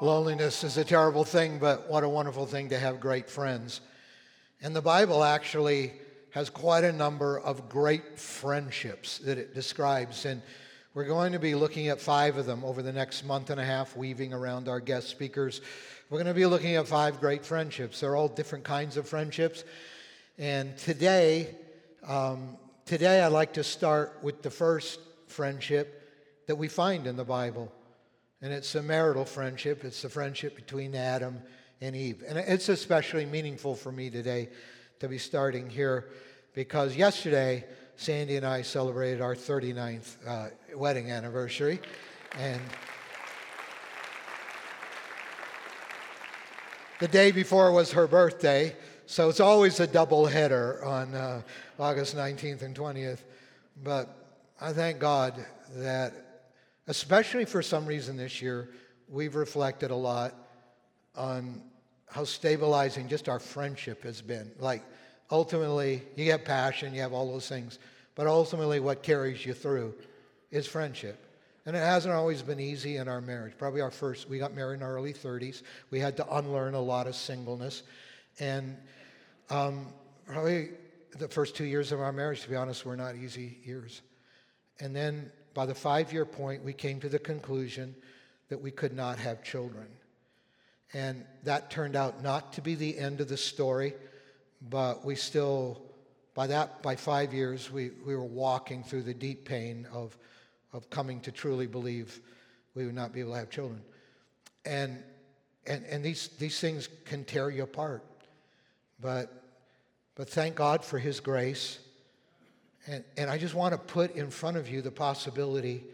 Loneliness is a terrible thing, but what a wonderful thing to have great friends. And the Bible actually has quite a number of great friendships that it describes. And we're going to be looking at five of them over the next month and a half, weaving around our guest speakers. We're going to be looking at five great friendships. They're all different kinds of friendships. And today, um, today I'd like to start with the first friendship that we find in the Bible. And it's a marital friendship, it's the friendship between Adam and Eve. And it's especially meaningful for me today to be starting here because yesterday, Sandy and I celebrated our 39th uh, wedding anniversary. And the day before was her birthday, so it's always a double header on uh, August 19th and 20th. But I thank God that especially for some reason this year, we've reflected a lot on how stabilizing just our friendship has been. Like, ultimately, you have passion, you have all those things, but ultimately, what carries you through is friendship. And it hasn't always been easy in our marriage. Probably our first, we got married in our early 30s. We had to unlearn a lot of singleness. And um, probably the first two years of our marriage, to be honest, were not easy years. And then by the five year point, we came to the conclusion that we could not have children. And that turned out not to be the end of the story, but we still, by that, by five years, we, we were walking through the deep pain of, of coming to truly believe we would not be able to have children. And, and, and these, these things can tear you apart. But, but thank God for His grace and, and I just want to put in front of you the possibility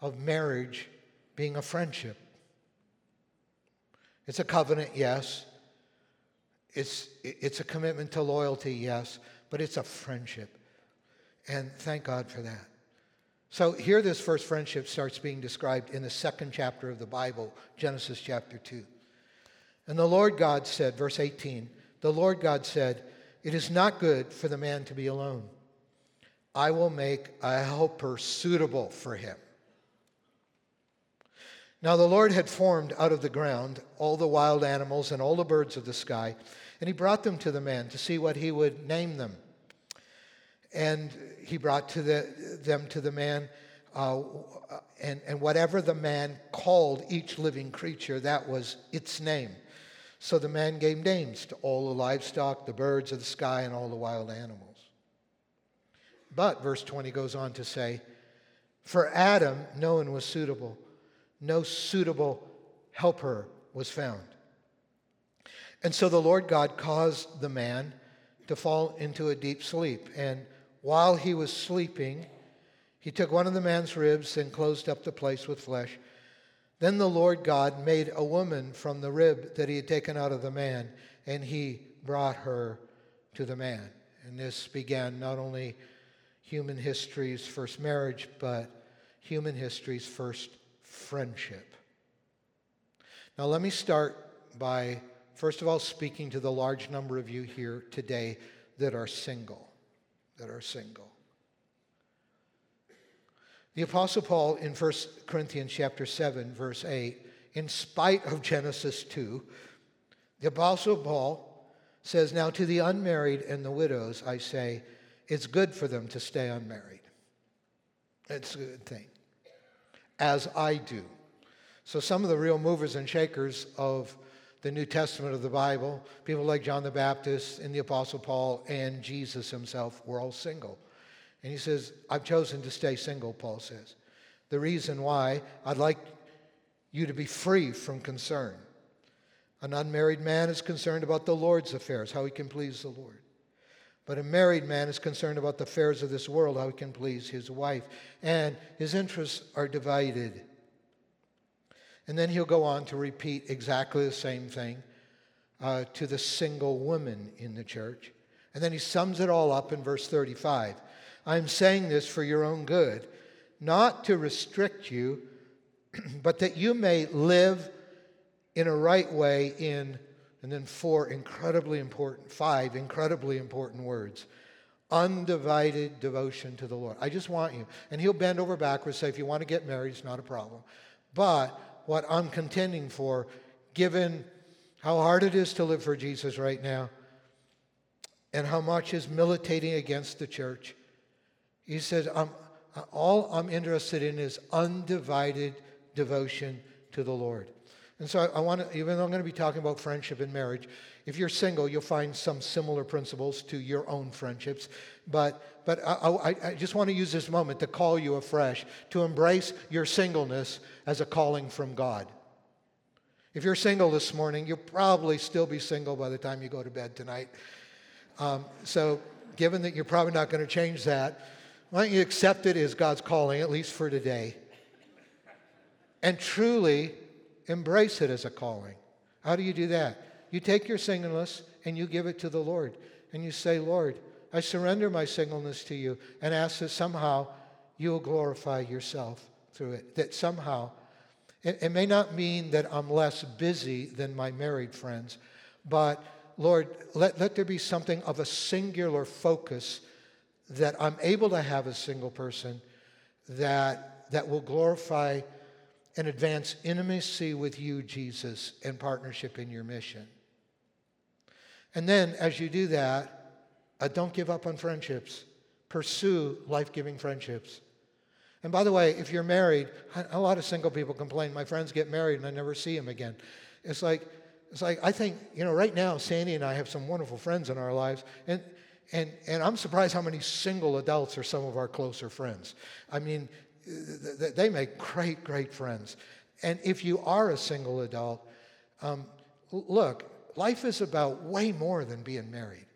of marriage being a friendship. It's a covenant, yes. It's, it's a commitment to loyalty, yes. But it's a friendship. And thank God for that. So here, this first friendship starts being described in the second chapter of the Bible, Genesis chapter 2. And the Lord God said, verse 18, the Lord God said, It is not good for the man to be alone. I will make a helper suitable for him. Now the Lord had formed out of the ground all the wild animals and all the birds of the sky, and he brought them to the man to see what he would name them. And he brought to the, them to the man, uh, and, and whatever the man called each living creature, that was its name. So the man gave names to all the livestock, the birds of the sky, and all the wild animals. But, verse 20 goes on to say, For Adam, no one was suitable. No suitable helper was found. And so the Lord God caused the man to fall into a deep sleep. And while he was sleeping, he took one of the man's ribs and closed up the place with flesh. Then the Lord God made a woman from the rib that he had taken out of the man, and he brought her to the man. And this began not only human history's first marriage, but human history's first friendship. Now, let me start by, first of all, speaking to the large number of you here today that are single. That are single. The Apostle Paul in 1 Corinthians chapter 7, verse 8, in spite of Genesis 2, the Apostle Paul says, Now to the unmarried and the widows I say, it's good for them to stay unmarried. It's a good thing, as I do. So, some of the real movers and shakers of the New Testament of the Bible, people like John the Baptist and the Apostle Paul and Jesus himself, were all single. And he says, I've chosen to stay single, Paul says. The reason why, I'd like you to be free from concern. An unmarried man is concerned about the Lord's affairs, how he can please the Lord. But a married man is concerned about the affairs of this world, how he can please his wife. And his interests are divided. And then he'll go on to repeat exactly the same thing uh, to the single woman in the church. And then he sums it all up in verse 35. I'm saying this for your own good, not to restrict you, but that you may live in a right way in and then four incredibly important, five incredibly important words undivided devotion to the Lord. I just want you. And he'll bend over backwards, say, if you want to get married, it's not a problem. But what I'm contending for, given how hard it is to live for Jesus right now and how much is militating against the church. He says, I'm, all I'm interested in is undivided devotion to the Lord. And so I, I want to, even though I'm going to be talking about friendship and marriage, if you're single, you'll find some similar principles to your own friendships. But, but I, I, I just want to use this moment to call you afresh to embrace your singleness as a calling from God. If you're single this morning, you'll probably still be single by the time you go to bed tonight. Um, so, given that you're probably not going to change that, why don't you accept it as God's calling, at least for today, and truly embrace it as a calling? How do you do that? You take your singleness and you give it to the Lord, and you say, Lord, I surrender my singleness to you, and ask that somehow you will glorify yourself through it. That somehow, it, it may not mean that I'm less busy than my married friends, but Lord, let, let there be something of a singular focus that I'm able to have as a single person that, that will glorify and advance intimacy with you, Jesus, and partnership in your mission. And then, as you do that, uh, don't give up on friendships. Pursue life giving friendships. And by the way, if you're married, a lot of single people complain, my friends get married and I never see them again. It's like, it's like, I think, you know, right now, Sandy and I have some wonderful friends in our lives. And, and, and I'm surprised how many single adults are some of our closer friends. I mean, they make great, great friends. And if you are a single adult, um, look, life is about way more than being married.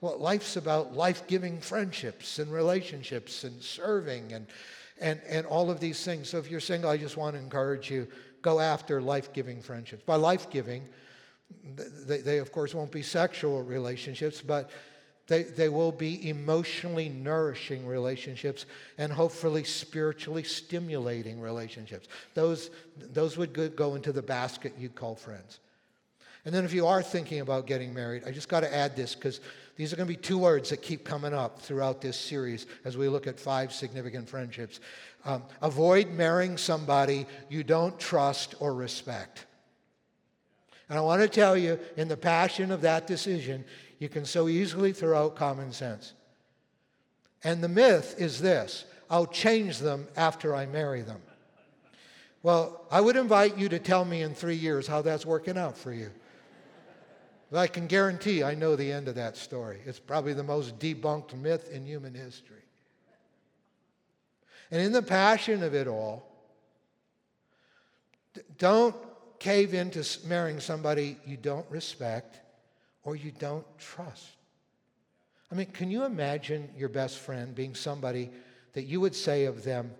Well, life's about life giving friendships and relationships and serving and, and, and all of these things. So if you're single, I just want to encourage you go after life giving friendships. By life giving, they, they, of course won't be sexual relationships, but they, they will be emotionally nourishing relationships and hopefully spiritually stimulating relationships. Those, those would go into the basket you call friends. And then if you are thinking about getting married, I just got to add this because these are going to be two words that keep coming up throughout this series as we look at five significant friendships. Um, avoid marrying somebody you don't trust or respect. And I want to tell you, in the passion of that decision, you can so easily throw out common sense. And the myth is this I'll change them after I marry them. Well, I would invite you to tell me in three years how that's working out for you. But I can guarantee I know the end of that story. It's probably the most debunked myth in human history. And in the passion of it all, don't cave into marrying somebody you don't respect or you don't trust. I mean, can you imagine your best friend being somebody that you would say of them,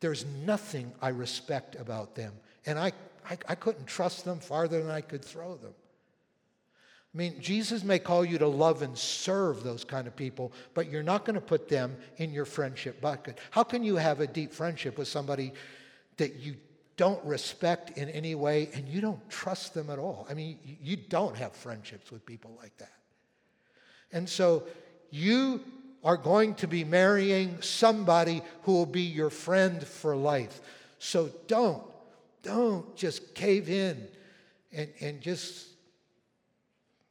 there's nothing I respect about them, and I, I, I couldn't trust them farther than I could throw them? I mean, Jesus may call you to love and serve those kind of people, but you're not going to put them in your friendship bucket. How can you have a deep friendship with somebody that you don't respect in any way and you don't trust them at all? I mean, you don't have friendships with people like that. And so you are going to be marrying somebody who will be your friend for life. So don't, don't just cave in and, and just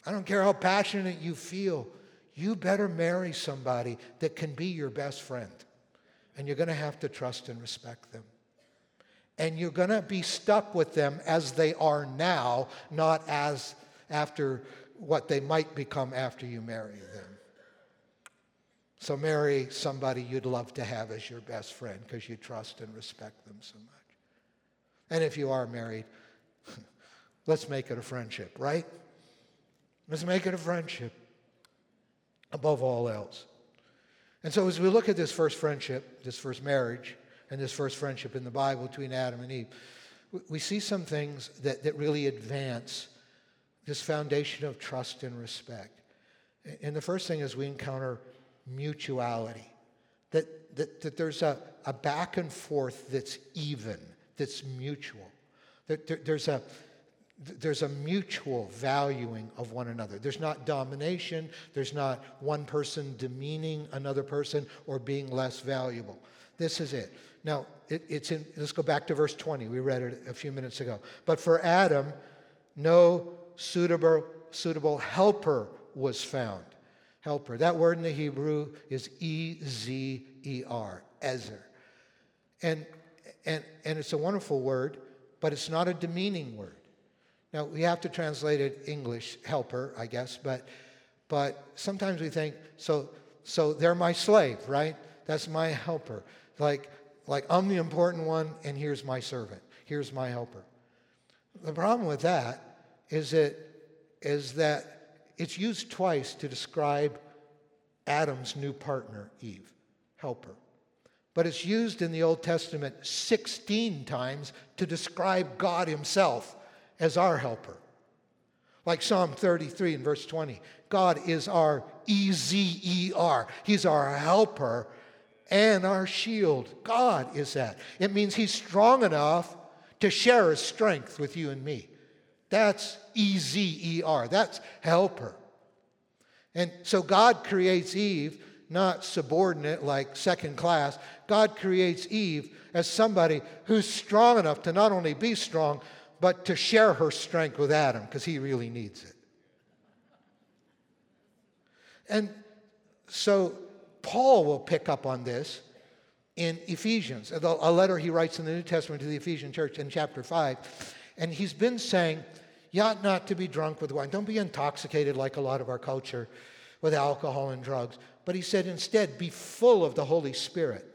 I don't care how passionate you feel, you better marry somebody that can be your best friend. And you're going to have to trust and respect them. And you're going to be stuck with them as they are now, not as after what they might become after you marry them. So marry somebody you'd love to have as your best friend because you trust and respect them so much. And if you are married, let's make it a friendship, right? Let's make it a friendship above all else. And so, as we look at this first friendship, this first marriage, and this first friendship in the Bible between Adam and Eve, we see some things that, that really advance this foundation of trust and respect. And the first thing is we encounter mutuality, that, that, that there's a, a back and forth that's even, that's mutual. That there, there's a, there's a mutual valuing of one another. There's not domination, there's not one person demeaning another person or being less valuable. This is it. Now, it, it's in, let's go back to verse 20. We read it a few minutes ago. But for Adam, no suitable, suitable helper was found. Helper. That word in the Hebrew is E Z E R, Ezer. And, and, and it's a wonderful word, but it's not a demeaning word. Now, we have to translate it English, helper, I guess, but, but sometimes we think, so, so they're my slave, right? That's my helper. Like, like I'm the important one, and here's my servant. Here's my helper. The problem with that is that, is that it's used twice to describe Adam's new partner, Eve, helper. But it's used in the Old Testament 16 times to describe God Himself as our helper. Like Psalm 33 and verse 20 God is our E Z E R, He's our helper and our shield. God is that. It means He's strong enough to share His strength with you and me. That's E Z E R, that's helper. And so God creates Eve not subordinate like second class. God creates Eve as somebody who's strong enough to not only be strong, but to share her strength with Adam because he really needs it. And so Paul will pick up on this in Ephesians, a letter he writes in the New Testament to the Ephesian church in chapter 5. And he's been saying, You ought not to be drunk with wine. Don't be intoxicated like a lot of our culture with alcohol and drugs. But he said, Instead, be full of the Holy Spirit.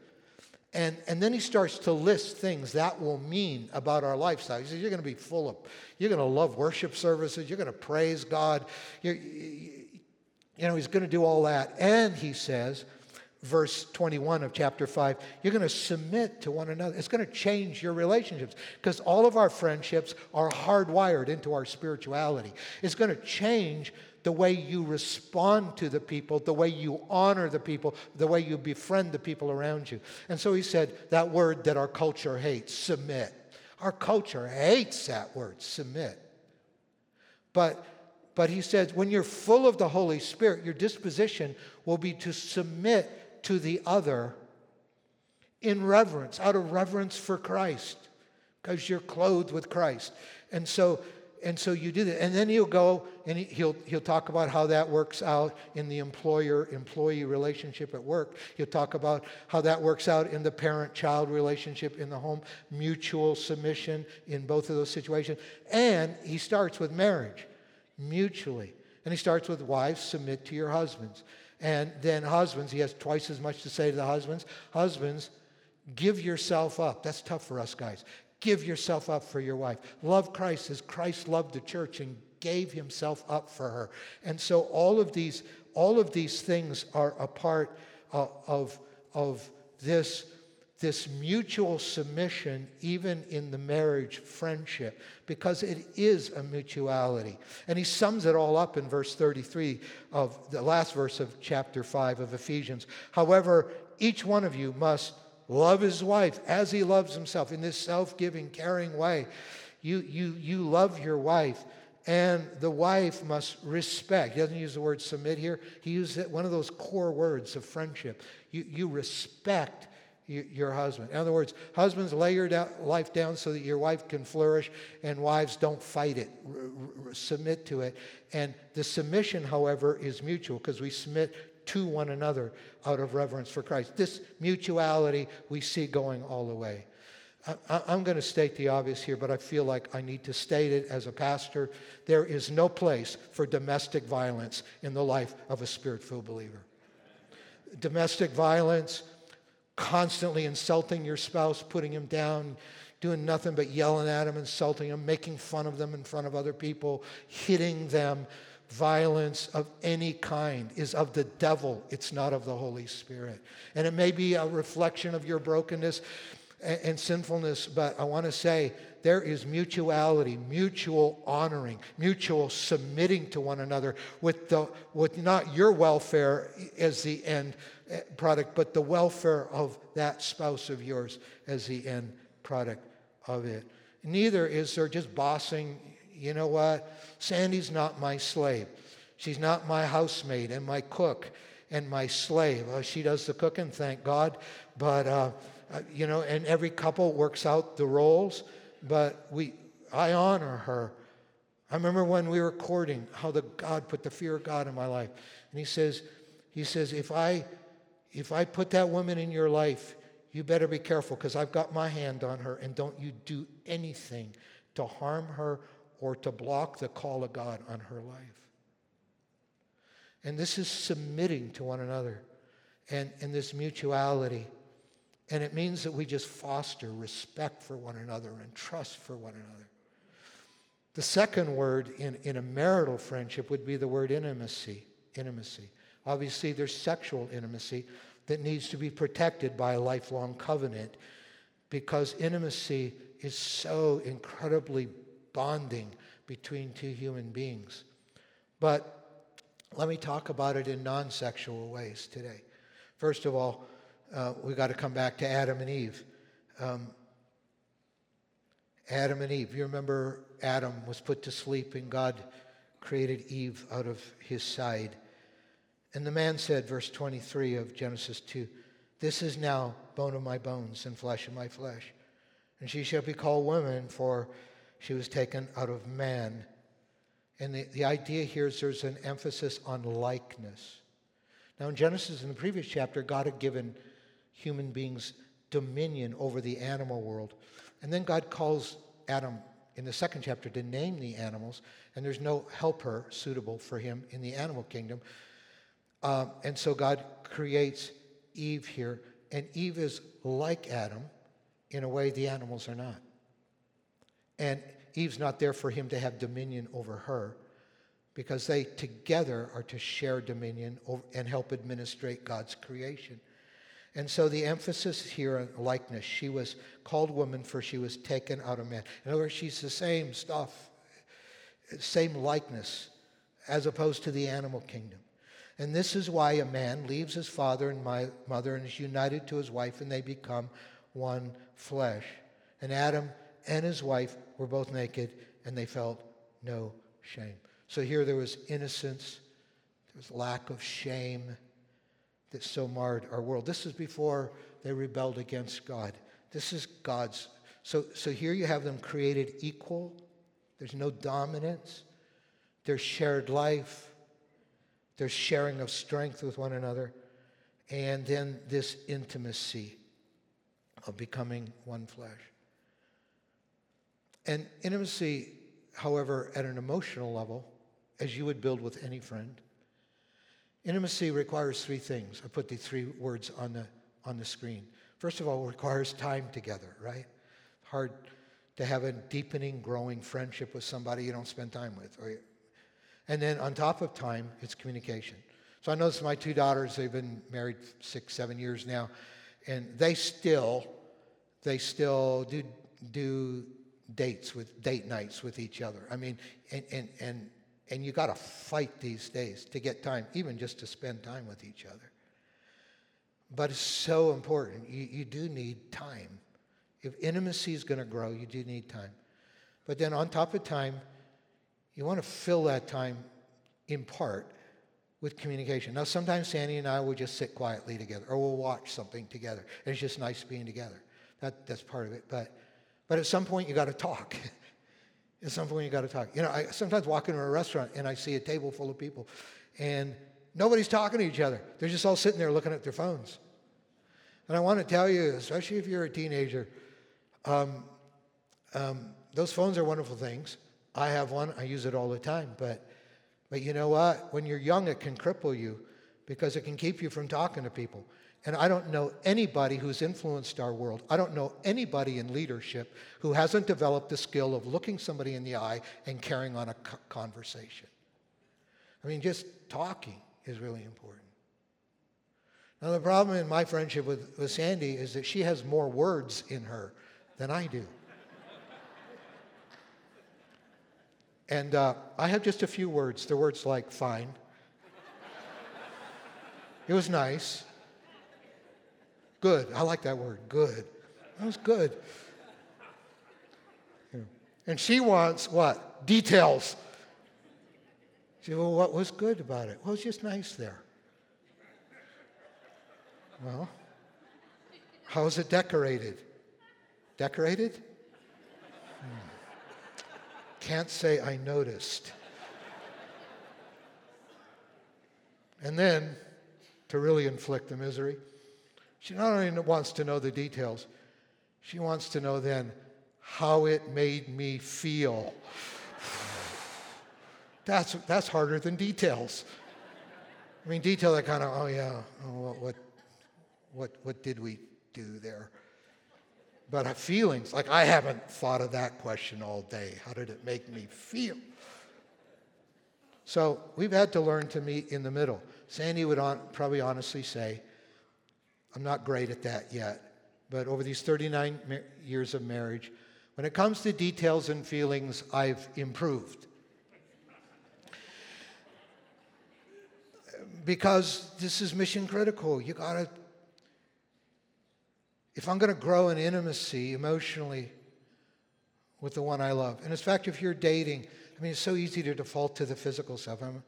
And, and then he starts to list things that will mean about our lifestyle. He says, You're going to be full of, you're going to love worship services, you're going to praise God. You're, you you know, he's going to do all that. And he says, verse 21 of chapter 5, you're going to submit to one another. It's going to change your relationships because all of our friendships are hardwired into our spirituality. It's going to change the way you respond to the people, the way you honor the people, the way you befriend the people around you. And so he said that word that our culture hates submit. Our culture hates that word, submit. But but he says, when you're full of the Holy Spirit, your disposition will be to submit to the other in reverence, out of reverence for Christ, because you're clothed with Christ. And so, and so you do that. And then he'll go and he'll, he'll talk about how that works out in the employer employee relationship at work. He'll talk about how that works out in the parent child relationship in the home, mutual submission in both of those situations. And he starts with marriage mutually. And he starts with wives, submit to your husbands. And then husbands, he has twice as much to say to the husbands. Husbands, give yourself up. That's tough for us guys. Give yourself up for your wife. Love Christ as Christ loved the church and gave himself up for her. And so all of these, all of these things are a part of, of, of this this mutual submission, even in the marriage friendship, because it is a mutuality. And he sums it all up in verse 33 of the last verse of chapter 5 of Ephesians. However, each one of you must love his wife as he loves himself in this self giving, caring way. You, you, you love your wife. And the wife must respect. He doesn't use the word submit here. He uses one of those core words of friendship. You, you respect your husband. In other words, husbands, lay your life down so that your wife can flourish, and wives, don't fight it, submit to it. And the submission, however, is mutual because we submit to one another out of reverence for Christ. This mutuality we see going all the way. I, I'm going to state the obvious here, but I feel like I need to state it as a pastor. There is no place for domestic violence in the life of a spirit filled believer. Domestic violence, constantly insulting your spouse, putting him down, doing nothing but yelling at him, insulting him, making fun of them in front of other people, hitting them. Violence of any kind is of the devil, it's not of the Holy Spirit. And it may be a reflection of your brokenness and sinfulness, but I want to say there is mutuality, mutual honoring, mutual submitting to one another with, the, with not your welfare as the end product, but the welfare of that spouse of yours as the end product of it. Neither is there just bossing, you know what? Sandy's not my slave. She's not my housemaid and my cook and my slave. Uh, she does the cooking, thank God. But, uh, uh, you know, and every couple works out the roles, but we, I honor her. I remember when we were courting, how the God put the fear of God in my life. And he says, he says, if I, if I put that woman in your life, you better be careful because I've got my hand on her, and don't you do anything to harm her or to block the call of God on her life. And this is submitting to one another and, and this mutuality. And it means that we just foster respect for one another and trust for one another. The second word in, in a marital friendship would be the word intimacy. Intimacy. Obviously, there's sexual intimacy that needs to be protected by a lifelong covenant because intimacy is so incredibly bonding between two human beings. But let me talk about it in non sexual ways today. First of all, uh, we've got to come back to Adam and Eve. Um, Adam and Eve. You remember Adam was put to sleep and God created Eve out of his side. And the man said, verse 23 of Genesis 2, This is now bone of my bones and flesh of my flesh. And she shall be called woman, for she was taken out of man. And the, the idea here is there's an emphasis on likeness. Now, in Genesis, in the previous chapter, God had given human beings dominion over the animal world. And then God calls Adam in the second chapter to name the animals, and there's no helper suitable for him in the animal kingdom. Um, and so God creates Eve here, and Eve is like Adam in a way the animals are not. And Eve's not there for him to have dominion over her because they together are to share dominion and help administrate God's creation. And so the emphasis here on likeness, she was called woman for she was taken out of man. In other words, she's the same stuff, same likeness, as opposed to the animal kingdom. And this is why a man leaves his father and my mother and is united to his wife, and they become one flesh. And Adam and his wife were both naked, and they felt no shame. So here there was innocence, there was lack of shame that so marred our world. This is before they rebelled against God. This is God's. So, so here you have them created equal. There's no dominance. There's shared life. There's sharing of strength with one another. And then this intimacy of becoming one flesh. And intimacy, however, at an emotional level, as you would build with any friend, intimacy requires three things. I put the three words on the, on the screen. First of all, requires time together, right? Hard to have a deepening, growing friendship with somebody you don't spend time with, and then on top of time, it's communication. So I notice my two daughters, they've been married six, seven years now, and they still, they still do, do dates with date nights with each other. I mean, and and and and you got to fight these days to get time, even just to spend time with each other. But it's so important. You, you do need time. If intimacy is going to grow, you do need time. But then on top of time, you want to fill that time in part with communication. Now, sometimes Sandy and I will just sit quietly together or we'll watch something together. It's just nice being together. That, that's part of it. But, but at some point, you got to talk. at some point, you got to talk. You know, I sometimes walk into a restaurant and I see a table full of people and nobody's talking to each other. They're just all sitting there looking at their phones. And I want to tell you, especially if you're a teenager, um, um, those phones are wonderful things. I have one, I use it all the time. But, but you know what? When you're young, it can cripple you because it can keep you from talking to people. And I don't know anybody who's influenced our world. I don't know anybody in leadership who hasn't developed the skill of looking somebody in the eye and carrying on a conversation. I mean, just talking is really important. Now, the problem in my friendship with, with Sandy is that she has more words in her than I do. And uh, I have just a few words. The words like fine. It was nice. Good. I like that word. Good. That was good. And she wants what? Details. She said, Well, what was good about it? Well, it's just nice there. Well, How is it decorated? Decorated? Can't say I noticed. And then, to really inflict the misery, she not only wants to know the details, she wants to know then how it made me feel. That's, that's harder than details. I mean, detail that kind of, oh yeah, oh, what, what, what did we do there? But feelings, like I haven't thought of that question all day. How did it make me feel? So we've had to learn to meet in the middle. Sandy would on, probably honestly say, I'm not great at that yet. But over these 39 years of marriage, when it comes to details and feelings, I've improved. because this is mission critical. You got to, if I'm going to grow in intimacy emotionally with the one I love, and in fact, if you're dating, I mean, it's so easy to default to the physical stuff. I'm,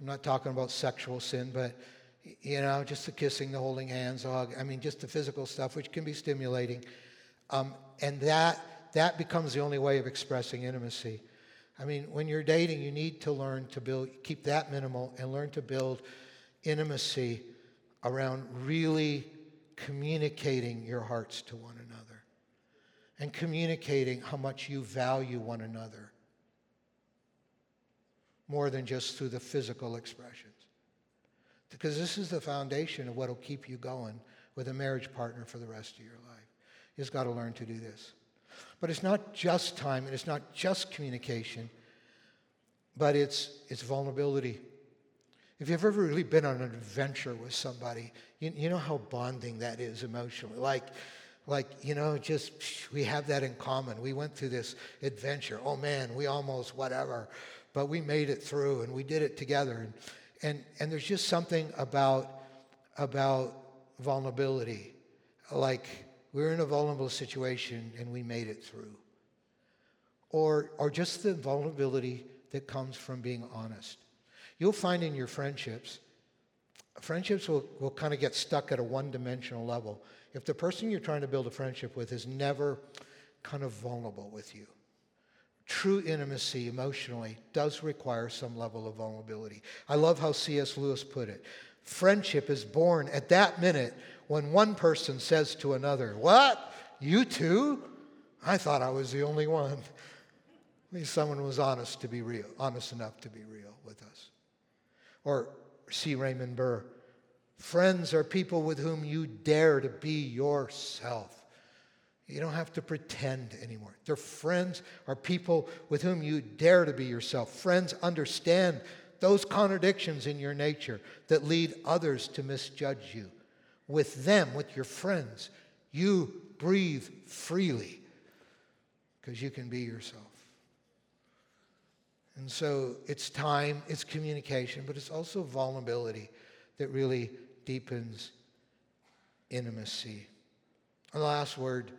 I'm not talking about sexual sin, but you know, just the kissing, the holding hands. I mean, just the physical stuff, which can be stimulating, um, and that that becomes the only way of expressing intimacy. I mean, when you're dating, you need to learn to build, keep that minimal, and learn to build intimacy around really communicating your hearts to one another and communicating how much you value one another more than just through the physical expressions. Because this is the foundation of what will keep you going with a marriage partner for the rest of your life. You just got to learn to do this. But it's not just time and it's not just communication, but it's, it's vulnerability if you've ever really been on an adventure with somebody, you, you know how bonding that is emotionally. Like, like, you know, just we have that in common. We went through this adventure. Oh man, we almost whatever, but we made it through and we did it together. And, and, and there's just something about, about vulnerability. Like, we're in a vulnerable situation and we made it through. Or, or just the vulnerability that comes from being honest. You'll find in your friendships, friendships will, will kind of get stuck at a one dimensional level. If the person you're trying to build a friendship with is never kind of vulnerable with you, true intimacy emotionally does require some level of vulnerability. I love how C.S. Lewis put it. Friendship is born at that minute when one person says to another, What? You too? I thought I was the only one. At least someone was honest to be real, honest enough to be real with us. Or C. Raymond Beran. Friends are people with whom you dare to be yourself. You don't have to pretend anymore. Their friends are people with whom you dare to be yourself. Friends understand those contradictions in your nature that lead others to misjudge you. With them, with your friends, you breathe freely because you can be yourself. And so it's time, it's communication, but it's also vulnerability that really deepens intimacy. And the last word,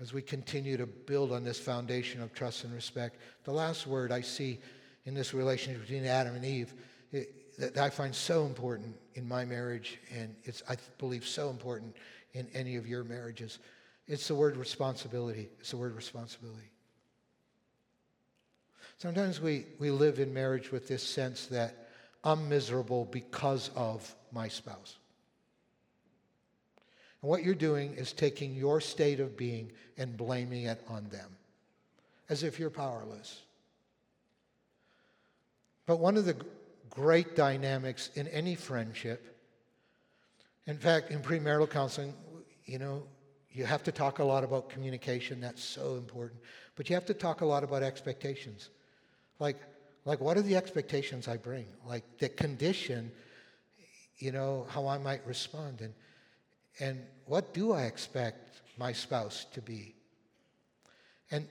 as we continue to build on this foundation of trust and respect, the last word I see in this relationship between Adam and Eve it, that I find so important in my marriage, and it's, I believe, so important in any of your marriages. It's the word responsibility. It's the word responsibility. Sometimes we, we live in marriage with this sense that I'm miserable because of my spouse. And what you're doing is taking your state of being and blaming it on them, as if you're powerless. But one of the great dynamics in any friendship, in fact, in premarital counseling, you know, you have to talk a lot about communication, that's so important. But you have to talk a lot about expectations. Like, like what are the expectations I bring? Like the condition, you know, how I might respond. And, and what do I expect my spouse to be? And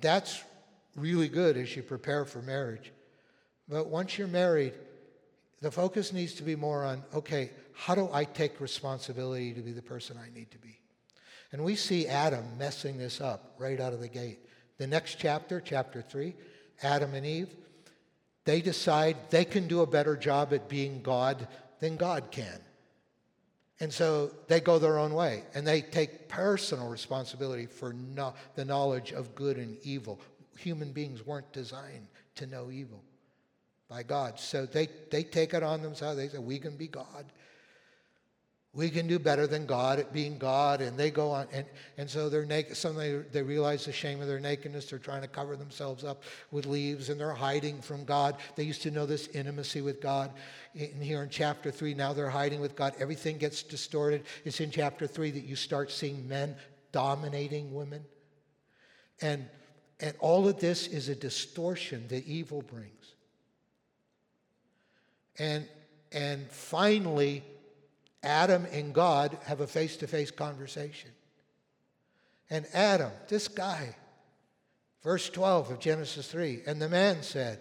that's really good as you prepare for marriage. But once you're married, the focus needs to be more on okay, how do I take responsibility to be the person I need to be? And we see Adam messing this up right out of the gate. The next chapter, chapter 3, Adam and Eve, they decide they can do a better job at being God than God can. And so they go their own way and they take personal responsibility for no, the knowledge of good and evil. Human beings weren't designed to know evil by God. So they, they take it on themselves. They say, We can be God. We can do better than God at being God. And they go on. And, and so they're naked. Suddenly they realize the shame of their nakedness. They're trying to cover themselves up with leaves and they're hiding from God. They used to know this intimacy with God. In here in chapter 3, now they're hiding with God. Everything gets distorted. It's in chapter 3 that you start seeing men dominating women. And, and all of this is a distortion that evil brings. And, and finally, Adam and God have a face to face conversation. And Adam, this guy, verse 12 of Genesis 3, and the man said,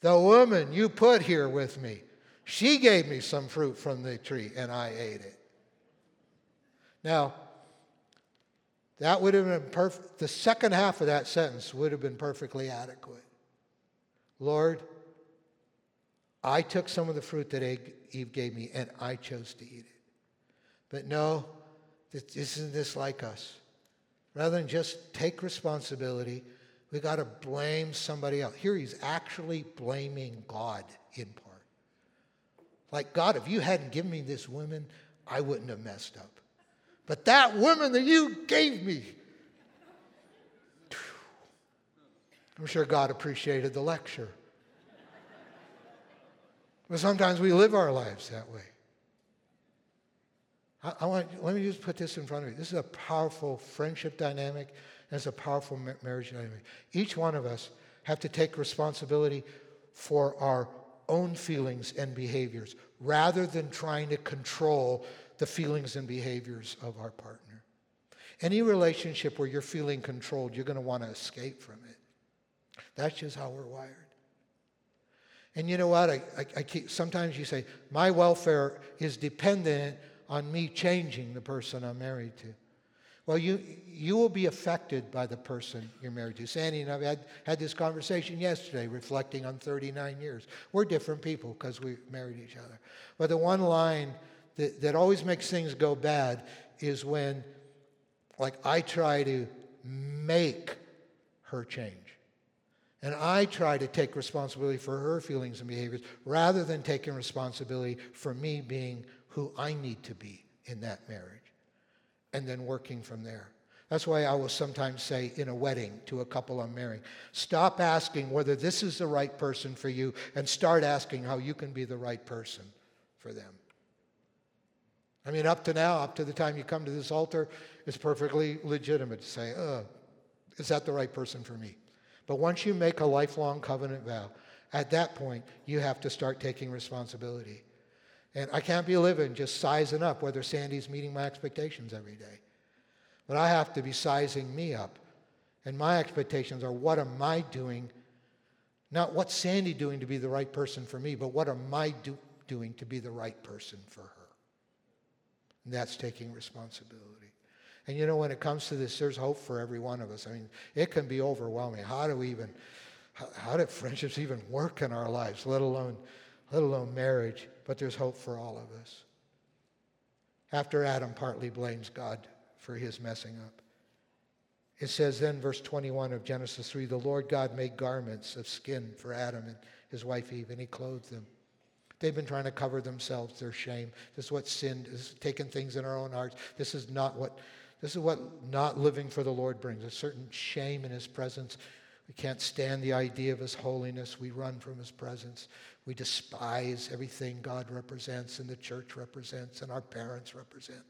The woman you put here with me, she gave me some fruit from the tree and I ate it. Now, that would have been perfect. The second half of that sentence would have been perfectly adequate. Lord, I took some of the fruit that Eve gave me and I chose to eat it. But no, isn't this like us? Rather than just take responsibility, we got to blame somebody else. Here he's actually blaming God in part. Like, God, if you hadn't given me this woman, I wouldn't have messed up. But that woman that you gave me, I'm sure God appreciated the lecture. But sometimes we live our lives that way. I, I, want, let me just put this in front of you. This is a powerful friendship dynamic, and it's a powerful marriage dynamic. Each one of us have to take responsibility for our own feelings and behaviors rather than trying to control the feelings and behaviors of our partner. Any relationship where you're feeling controlled, you're going to want to escape from it. That's just how we're wired. And you know what? I, I, I keep, sometimes you say, my welfare is dependent on me changing the person I'm married to. Well, you, you will be affected by the person you're married to. Sandy and I had, had this conversation yesterday, reflecting on 39 years. We're different people because we married each other. But the one line that, that always makes things go bad is when, like, I try to make her change. And I try to take responsibility for her feelings and behaviors rather than taking responsibility for me being who I need to be in that marriage and then working from there. That's why I will sometimes say in a wedding to a couple I'm marrying stop asking whether this is the right person for you and start asking how you can be the right person for them. I mean, up to now, up to the time you come to this altar, it's perfectly legitimate to say, oh, is that the right person for me? But once you make a lifelong covenant vow, at that point, you have to start taking responsibility. And I can't be living just sizing up whether Sandy's meeting my expectations every day. But I have to be sizing me up. And my expectations are what am I doing? Not what's Sandy doing to be the right person for me, but what am I do, doing to be the right person for her? And that's taking responsibility. And you know, when it comes to this, there's hope for every one of us. I mean, it can be overwhelming. How do we even, how, how do friendships even work in our lives, let alone, let alone marriage? but there's hope for all of us. After Adam partly blames God for his messing up. It says then, verse 21 of Genesis 3 the Lord God made garments of skin for Adam and his wife Eve, and he clothed them. They've been trying to cover themselves, their shame. This is what sin is, taking things in our own hearts. This is not what this is what not living for the Lord brings a certain shame in his presence. We can't stand the idea of his holiness. We run from his presence. We despise everything God represents and the church represents and our parents represent.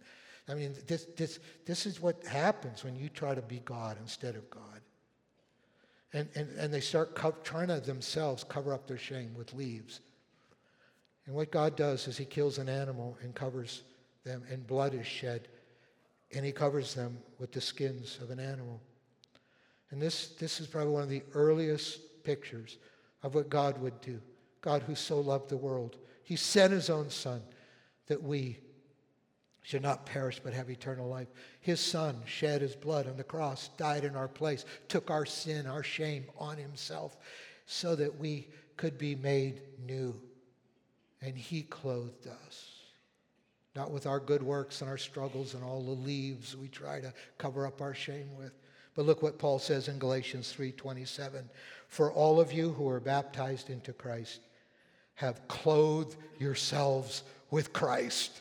I mean, this, this, this is what happens when you try to be God instead of God. And, and, and they start co- trying to themselves cover up their shame with leaves. And what God does is He kills an animal and covers them, and blood is shed, and He covers them with the skins of an animal. And this, this is probably one of the earliest pictures of what God would do. God who so loved the world. He sent his own son that we should not perish but have eternal life. His son shed his blood on the cross, died in our place, took our sin, our shame on himself so that we could be made new. And he clothed us. Not with our good works and our struggles and all the leaves we try to cover up our shame with. But look what Paul says in Galatians 3:27, "For all of you who are baptized into Christ have clothed yourselves with Christ."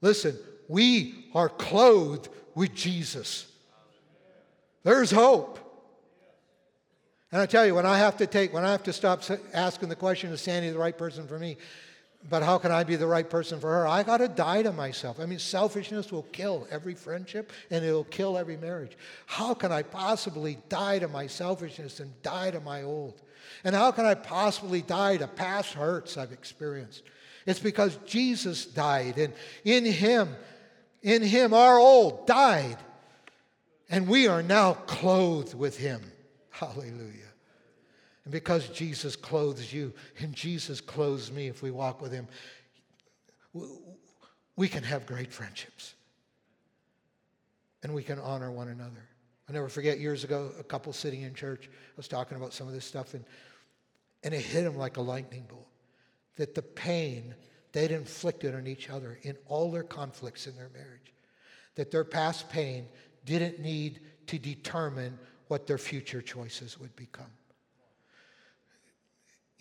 Listen, we are clothed with Jesus. There's hope. And I tell you, when I have to take, when I have to stop asking the question, is Sandy the right person for me? But how can I be the right person for her? I got to die to myself. I mean, selfishness will kill every friendship and it'll kill every marriage. How can I possibly die to my selfishness and die to my old? And how can I possibly die to past hurts I've experienced? It's because Jesus died, and in Him, in Him, our old died, and we are now clothed with Him. Hallelujah. And because Jesus clothes you and Jesus clothes me, if we walk with Him, we can have great friendships. And we can honor one another. i never forget years ago, a couple sitting in church, I was talking about some of this stuff, and, and it hit them like a lightning bolt that the pain they'd inflicted on each other in all their conflicts in their marriage, that their past pain didn't need to determine what their future choices would become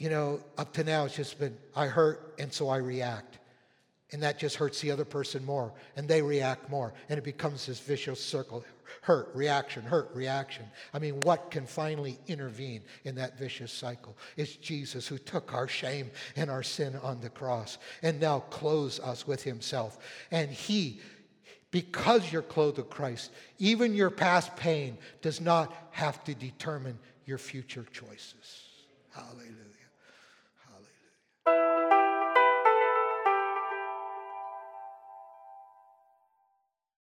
you know, up to now it's just been, I hurt and so I react. And that just hurts the other person more, and they react more, and it becomes this vicious circle hurt, reaction, hurt, reaction. I mean, what can finally intervene in that vicious cycle? It's Jesus who took our shame and our sin on the cross and now clothes us with himself. And he, because you're clothed with Christ, even your past pain does not have to determine your future choices. Hallelujah.